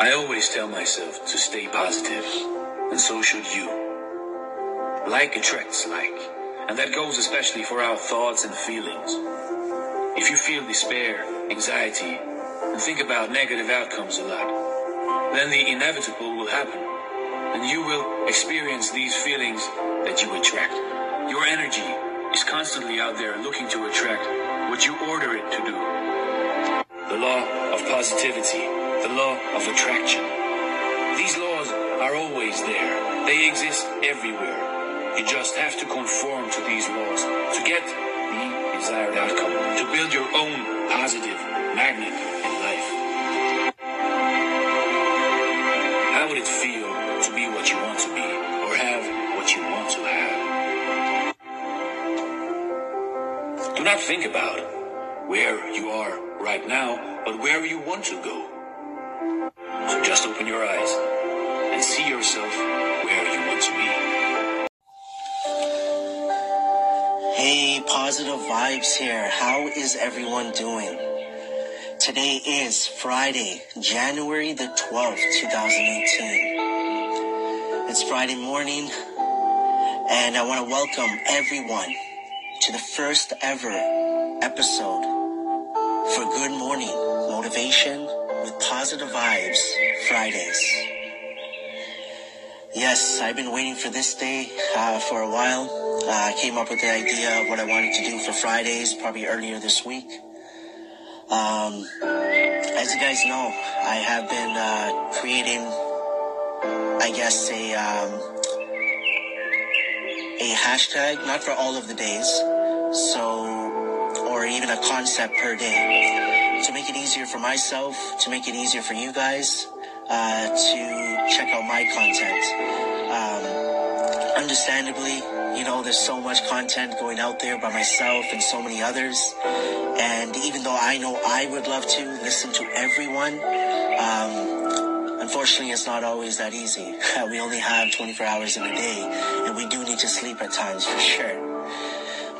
I always tell myself to stay positive, and so should you. Like attracts like, and that goes especially for our thoughts and feelings. If you feel despair, anxiety, and think about negative outcomes a lot, then the inevitable will happen, and you will experience these feelings that you attract. Your energy is constantly out there looking to attract what you order it to do. The law of positivity, the law of attraction. These laws are always there. They exist everywhere. You just have to conform to these laws to get the desired outcome, to build your own positive magnet in life. How would it feel to be what you want to be, or have what you want to have? Do not think about where you are right now, but where you want to go. Vibes here. How is everyone doing? Today is Friday, January the 12th, 2018. It's Friday morning, and I want to welcome everyone to the first ever episode for Good Morning Motivation with Positive Vibes Fridays. Yes, I've been waiting for this day uh, for a while. I came up with the idea of what I wanted to do for Fridays probably earlier this week. Um, as you guys know, I have been uh, creating, I guess, a um, a hashtag, not for all of the days, so or even a concept per day, to make it easier for myself, to make it easier for you guys uh, to check out my content. Um, understandably, you know, there's so much content going out there by myself and so many others. And even though I know I would love to listen to everyone, um, unfortunately, it's not always that easy. we only have 24 hours in a day, and we do need to sleep at times for sure.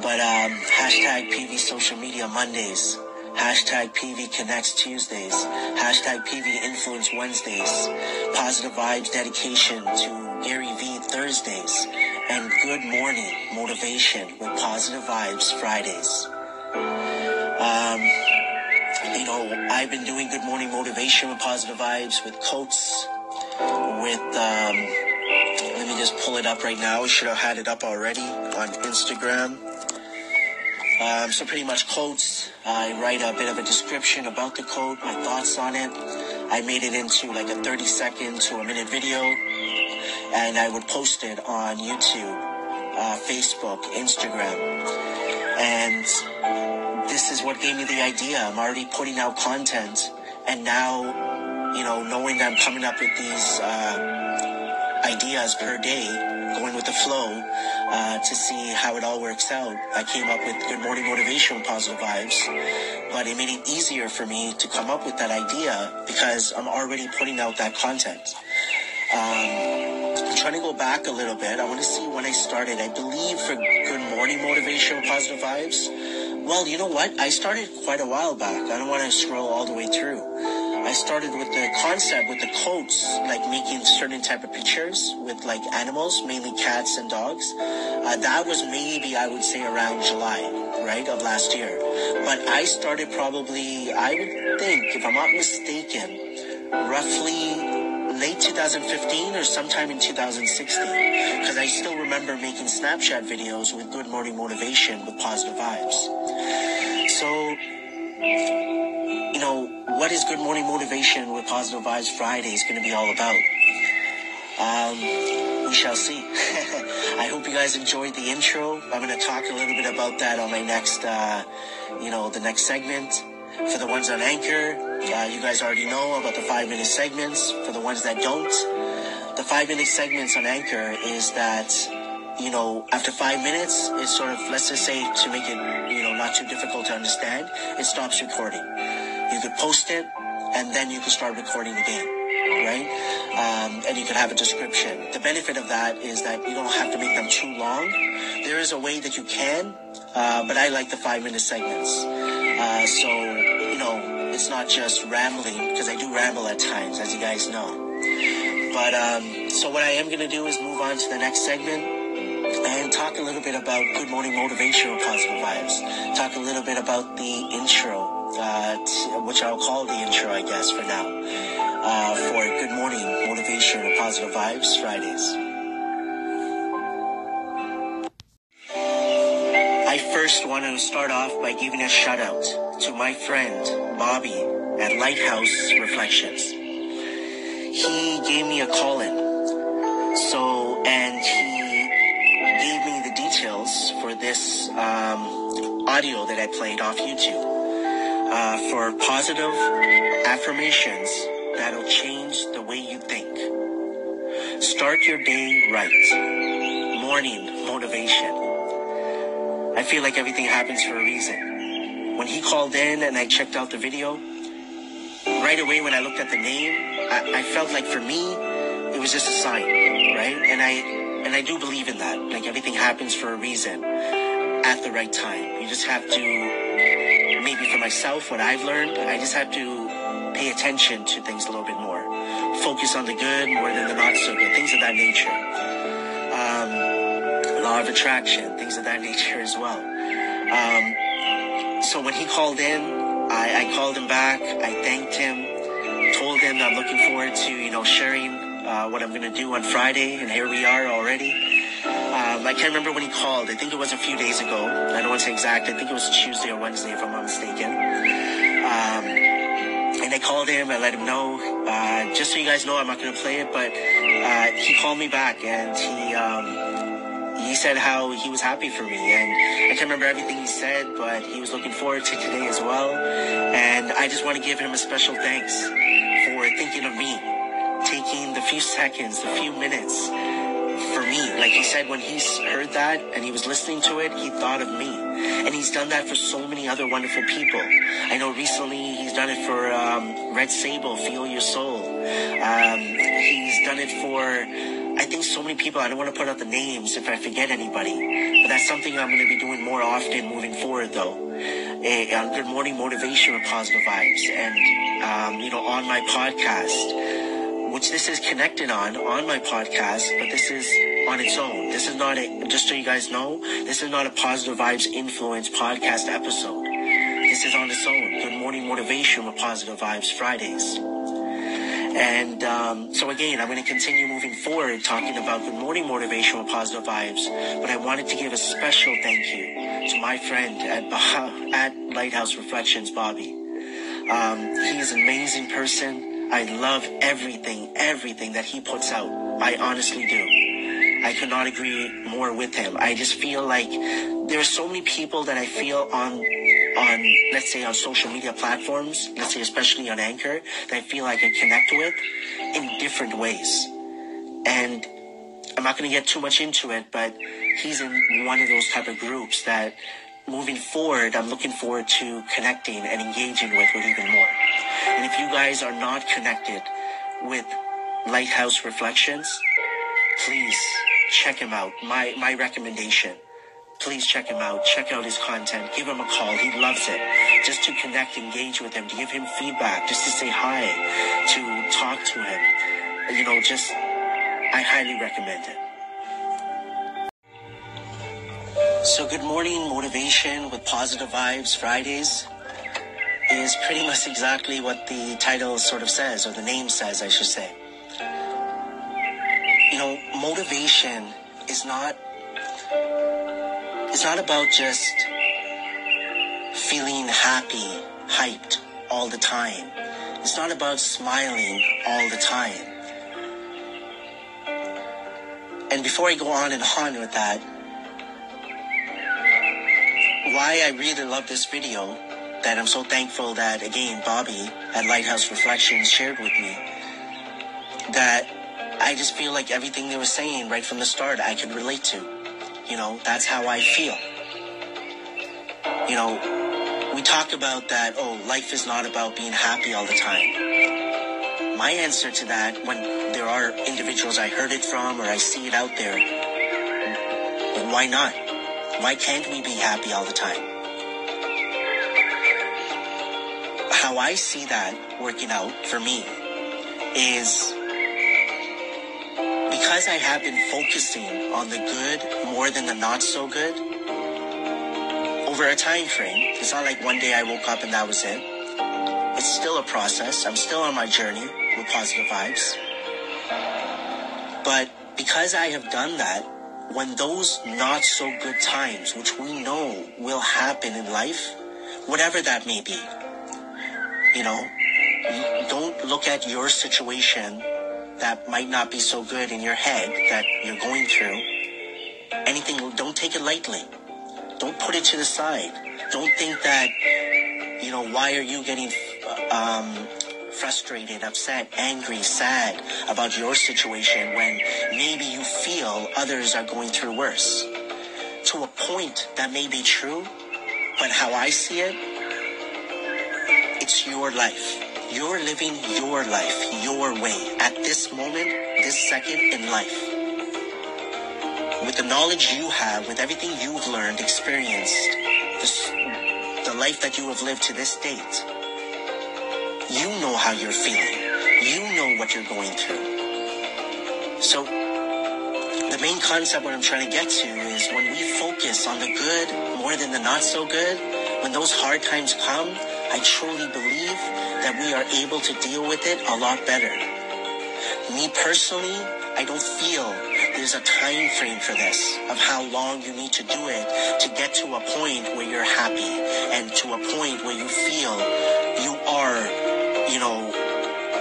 But um, hashtag PV Social Media Mondays, hashtag PV Connects Tuesdays, hashtag PV Influence Wednesdays, Positive Vibes Dedication to Gary V Thursdays, and Good Morning Motivation with Positive Vibes Fridays. Um, you know, I've been doing Good Morning Motivation with Positive Vibes with quotes, with, um, let me just pull it up right now. Should have had it up already on Instagram. Um, so pretty much quotes. I write a bit of a description about the quote, my thoughts on it. I made it into like a 30 second to a minute video, and I would post it on YouTube, uh, Facebook, Instagram, and this is what gave me the idea. I'm already putting out content, and now, you know, knowing that I'm coming up with these uh, ideas per day, going with the flow uh, to see how it all works out. I came up with Good Morning Motivation Positive Vibes, but it made it easier for me to come up with that idea because I'm already putting out that content. Um, Trying to go back a little bit. I want to see when I started. I believe for Good Morning Motivation Positive Vibes. Well, you know what? I started quite a while back. I don't want to scroll all the way through. I started with the concept with the quotes, like making certain type of pictures with like animals, mainly cats and dogs. Uh, that was maybe I would say around July, right, of last year. But I started probably, I would think, if I'm not mistaken, roughly late 2015 or sometime in 2016 because I still remember making Snapchat videos with Good Morning Motivation with positive vibes. So, you know, what is Good Morning Motivation with Positive Vibes Friday is going to be all about? Um, we shall see. I hope you guys enjoyed the intro. I'm going to talk a little bit about that on my next, uh, you know, the next segment. For the ones on Anchor, you guys already know about the five minute segments. For the ones that don't, the five minute segments on Anchor is that, you know, after five minutes, it's sort of, let's just say, to make it, you know, not too difficult to understand, it stops recording. You could post it, and then you can start recording again, right? Um, and you can have a description. The benefit of that is that you don't have to make them too long. There is a way that you can, uh, but I like the five minute segments. Uh, so, it's not just rambling, because I do ramble at times, as you guys know. But, um, so what I am going to do is move on to the next segment and talk a little bit about good morning motivation or positive vibes. Talk a little bit about the intro, uh, t- which I'll call the intro, I guess, for now, uh, for good morning motivation or positive vibes Fridays. I first want to start off by giving a shout out to my friend Bobby at Lighthouse Reflections. He gave me a call in. So, and he gave me the details for this um, audio that I played off YouTube uh, for positive affirmations that'll change the way you think. Start your day right. Morning motivation. I feel like everything happens for a reason. He called in and I checked out the video, right away when I looked at the name, I, I felt like for me, it was just a sign, right? And I and I do believe in that. Like everything happens for a reason at the right time. You just have to maybe for myself, what I've learned, I just have to pay attention to things a little bit more. Focus on the good more than the not so good, things of that nature. Um, law of attraction, things of that nature as well. Um, so when he called in, I, I called him back. I thanked him, told him I'm looking forward to you know sharing uh, what I'm going to do on Friday, and here we are already. Um, I can't remember when he called. I think it was a few days ago. I don't want to say exact. I think it was Tuesday or Wednesday, if I'm not mistaken. Um, and I called him. I let him know. Uh, just so you guys know, I'm not going to play it, but uh, he called me back and he. Um, he said how he was happy for me and I can't remember everything he said, but he was looking forward to today as well. And I just want to give him a special thanks for thinking of me, taking the few seconds, the few minutes for me. Like he said, when he heard that and he was listening to it, he thought of me. And he's done that for so many other wonderful people. I know recently he's done it for um, Red Sable, Feel Your Soul. Um, he's done it for I think so many people, I don't want to put out the names if I forget anybody, but that's something I'm going to be doing more often moving forward though. A, a good morning motivation with positive vibes and, um, you know, on my podcast, which this is connected on, on my podcast, but this is on its own. This is not a, just so you guys know, this is not a positive vibes influence podcast episode. This is on its own. Good morning motivation with positive vibes Fridays. And um, so again, I'm going to continue moving forward talking about good morning motivational positive vibes. But I wanted to give a special thank you to my friend at bah- at Lighthouse Reflections, Bobby. Um, he is an amazing person. I love everything, everything that he puts out. I honestly do. I could not agree more with him. I just feel like there are so many people that I feel on on, let's say, on social media platforms, let's say, especially on Anchor, that I feel I can connect with in different ways. And I'm not going to get too much into it, but he's in one of those type of groups that moving forward, I'm looking forward to connecting and engaging with, with even more. And if you guys are not connected with Lighthouse Reflections, please check him out. My, my recommendation please check him out. Check out his content. Give him a call. He loves it. Just to connect, engage with him, to give him feedback, just to say hi, to talk to him. You know, just, I highly recommend it. So, good morning, motivation with positive vibes Fridays is pretty much exactly what the title sort of says, or the name says, I should say. You know, motivation is not it's not about just feeling happy, hyped all the time. It's not about smiling all the time. And before I go on and on with that, why I really love this video, that I'm so thankful that again Bobby at Lighthouse Reflections shared with me, that I just feel like everything they were saying right from the start I could relate to. You know, that's how I feel. You know, we talk about that, oh, life is not about being happy all the time. My answer to that, when there are individuals I heard it from or I see it out there, why not? Why can't we be happy all the time? how I see that working out for me is because I have been focusing on the good more than the not so good over a time frame. It's not like one day I woke up and that was it. It's still a process. I'm still on my journey with positive vibes. But because I have done that, when those not so good times, which we know will happen in life, whatever that may be, you know, don't look at your situation that might not be so good in your head that you're going through. Anything, don't take it lightly. Don't put it to the side. Don't think that, you know, why are you getting um, frustrated, upset, angry, sad about your situation when maybe you feel others are going through worse. To a point that may be true, but how I see it, it's your life. You're living your life your way at this moment, this second in life. With the knowledge you have, with everything you've learned, experienced, this, the life that you have lived to this date, you know how you're feeling. You know what you're going through. So, the main concept what I'm trying to get to is when we focus on the good more than the not so good, when those hard times come, I truly believe that we are able to deal with it a lot better. Me personally, I don't feel there's a time frame for this of how long you need to do it to get to a point where you're happy and to a point where you feel you are you know,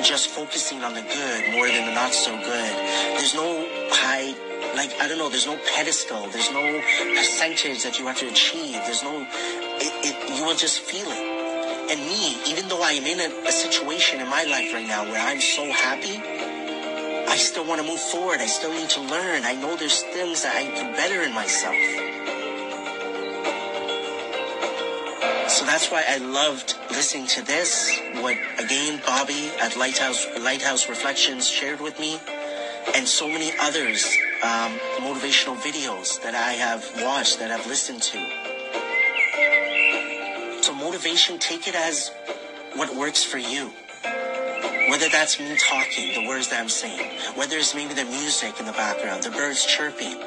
just focusing on the good more than the not so good. There's no high, like, I don't know, there's no pedestal. There's no percentage that you have to achieve. There's no, you will just feel it. And me, even though I am in a, a situation in my life right now where I'm so happy, I still want to move forward. I still need to learn. I know there's things that I can do better in myself. So that's why I loved listening to this. What again, Bobby at Lighthouse Lighthouse Reflections shared with me, and so many others um, motivational videos that I have watched that I've listened to. Motivation, take it as what works for you. Whether that's me talking, the words that I'm saying, whether it's maybe the music in the background, the birds chirping,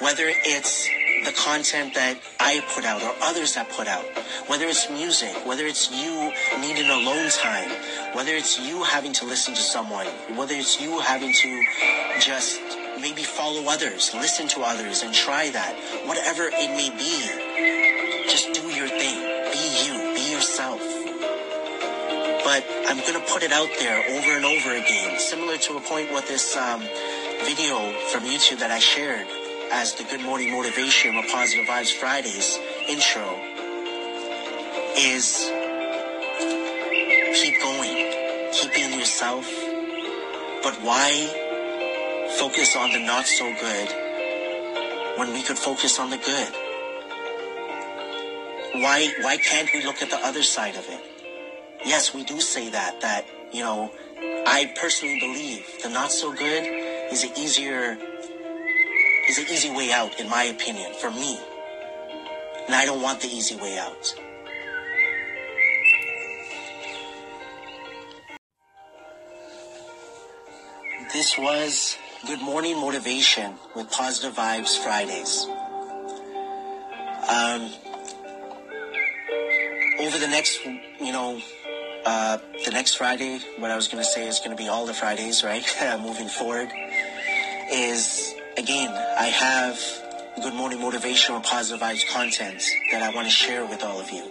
whether it's the content that I put out or others that put out, whether it's music, whether it's you needing alone time, whether it's you having to listen to someone, whether it's you having to just maybe follow others, listen to others and try that, whatever it may be, I'm going to put it out there over and over again, similar to a point with this um, video from YouTube that I shared as the Good Morning Motivation with Positive Vibes Fridays intro is keep going, keep being yourself, but why focus on the not so good when we could focus on the good? Why, why can't we look at the other side of it? Yes, we do say that, that, you know, I personally believe the not so good is an easier is an easy way out, in my opinion, for me. And I don't want the easy way out. This was Good Morning Motivation with Positive Vibes Fridays. Um, over the next, you know, uh, the next Friday, what I was going to say is going to be all the Fridays, right? Moving forward, is again, I have good morning motivational positive vibes content that I want to share with all of you.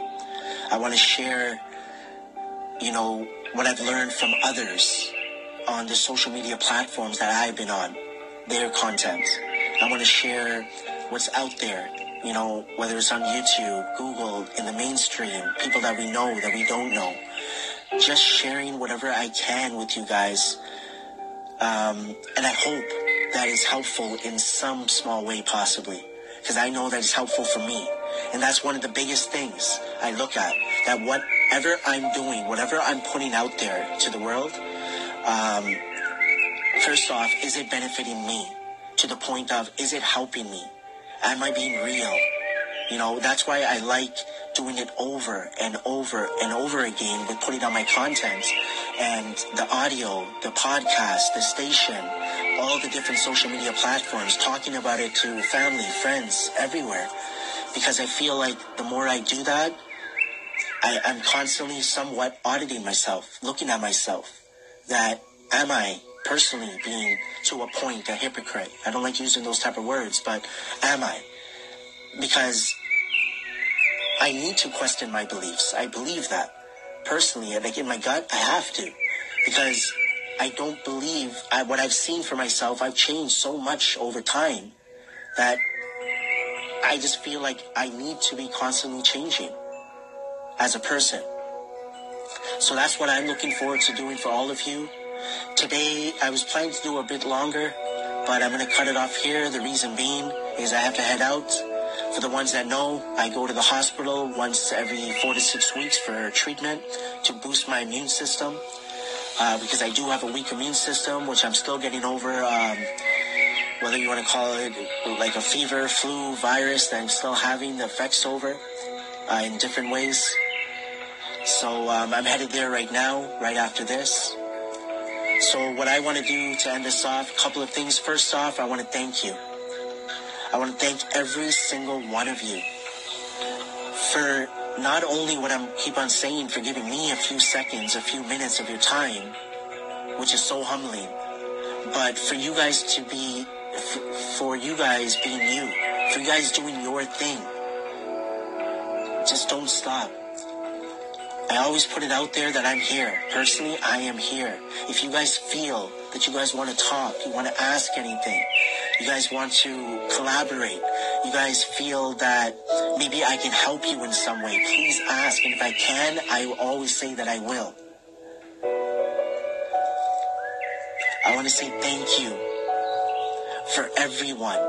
I want to share, you know, what I've learned from others on the social media platforms that I've been on, their content. I want to share what's out there, you know, whether it's on YouTube, Google, in the mainstream, people that we know, that we don't know. Just sharing whatever I can with you guys. Um, and I hope that is helpful in some small way, possibly. Because I know that it's helpful for me. And that's one of the biggest things I look at. That whatever I'm doing, whatever I'm putting out there to the world, um, first off, is it benefiting me? To the point of, is it helping me? Am I being real? You know, that's why I like doing it over and over and over again with putting on my content and the audio, the podcast, the station, all the different social media platforms, talking about it to family, friends, everywhere. Because I feel like the more I do that, I, I'm constantly somewhat auditing myself, looking at myself. That am I personally being to a point a hypocrite? I don't like using those type of words, but am I? Because I need to question my beliefs. I believe that personally, like in my gut, I have to because I don't believe I, what I've seen for myself. I've changed so much over time that I just feel like I need to be constantly changing as a person. So that's what I'm looking forward to doing for all of you. Today, I was planning to do a bit longer, but I'm going to cut it off here. The reason being is I have to head out. For the ones that know, I go to the hospital once every four to six weeks for treatment to boost my immune system. Uh, because I do have a weak immune system, which I'm still getting over. Um, whether you want to call it like a fever, flu, virus that I'm still having the effects over uh, in different ways. So um, I'm headed there right now, right after this. So what I want to do to end this off, a couple of things. First off, I want to thank you. I want to thank every single one of you for not only what I'm keep on saying, for giving me a few seconds, a few minutes of your time, which is so humbling, but for you guys to be, for you guys being you, for you guys doing your thing. Just don't stop. I always put it out there that I'm here. Personally, I am here. If you guys feel that you guys want to talk, you want to ask anything, you guys want to collaborate, you guys feel that maybe I can help you in some way, please ask. And if I can, I will always say that I will. I want to say thank you for everyone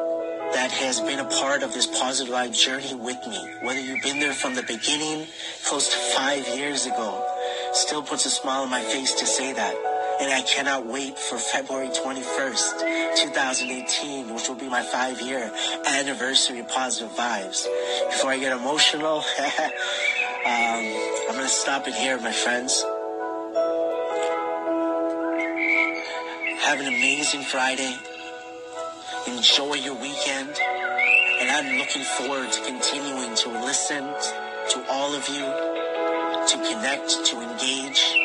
that has been a part of this positive life journey with me. Whether you've been there from the beginning, close to five years ago, still puts a smile on my face to say that and I cannot wait for February 21st, 2018, which will be my five year anniversary of Positive Vibes. Before I get emotional, um, I'm going to stop it here, my friends. Have an amazing Friday. Enjoy your weekend. And I'm looking forward to continuing to listen to all of you, to connect, to engage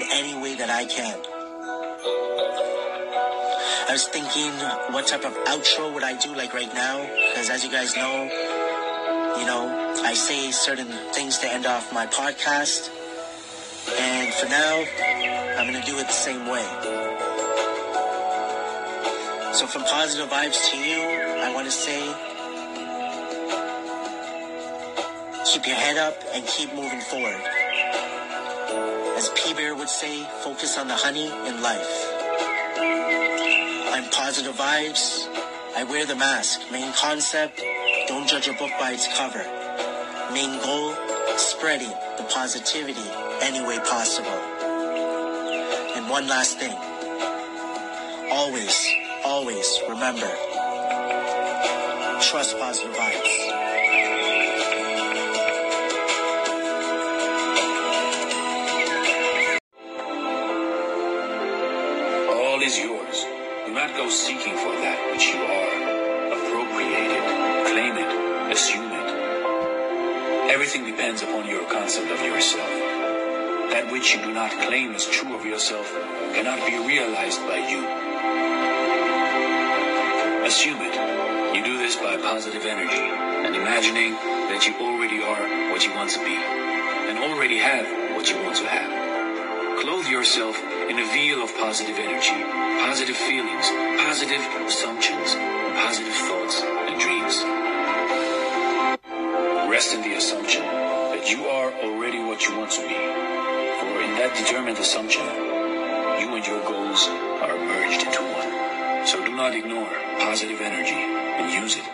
any way that I can. I was thinking what type of outro would I do like right now, because as you guys know, you know, I say certain things to end off my podcast. And for now, I'm going to do it the same way. So from positive vibes to you, I want to say, keep your head up and keep moving forward. As P Bear would say, focus on the honey in life. I'm positive vibes. I wear the mask. Main concept, don't judge a book by its cover. Main goal, spreading the positivity any way possible. And one last thing. Always, always remember, trust positive vibes. Seeking for that which you are. Appropriate it, claim it, assume it. Everything depends upon your concept of yourself. That which you do not claim as true of yourself cannot be realized by you. Assume it. You do this by positive energy and imagining that you already are what you want to be and already have what you want to have. Clothe yourself in a veil of positive energy, positive feelings, positive assumptions, positive thoughts and dreams. Rest in the assumption that you are already what you want to be. For in that determined assumption, you and your goals are merged into one. So do not ignore positive energy and use it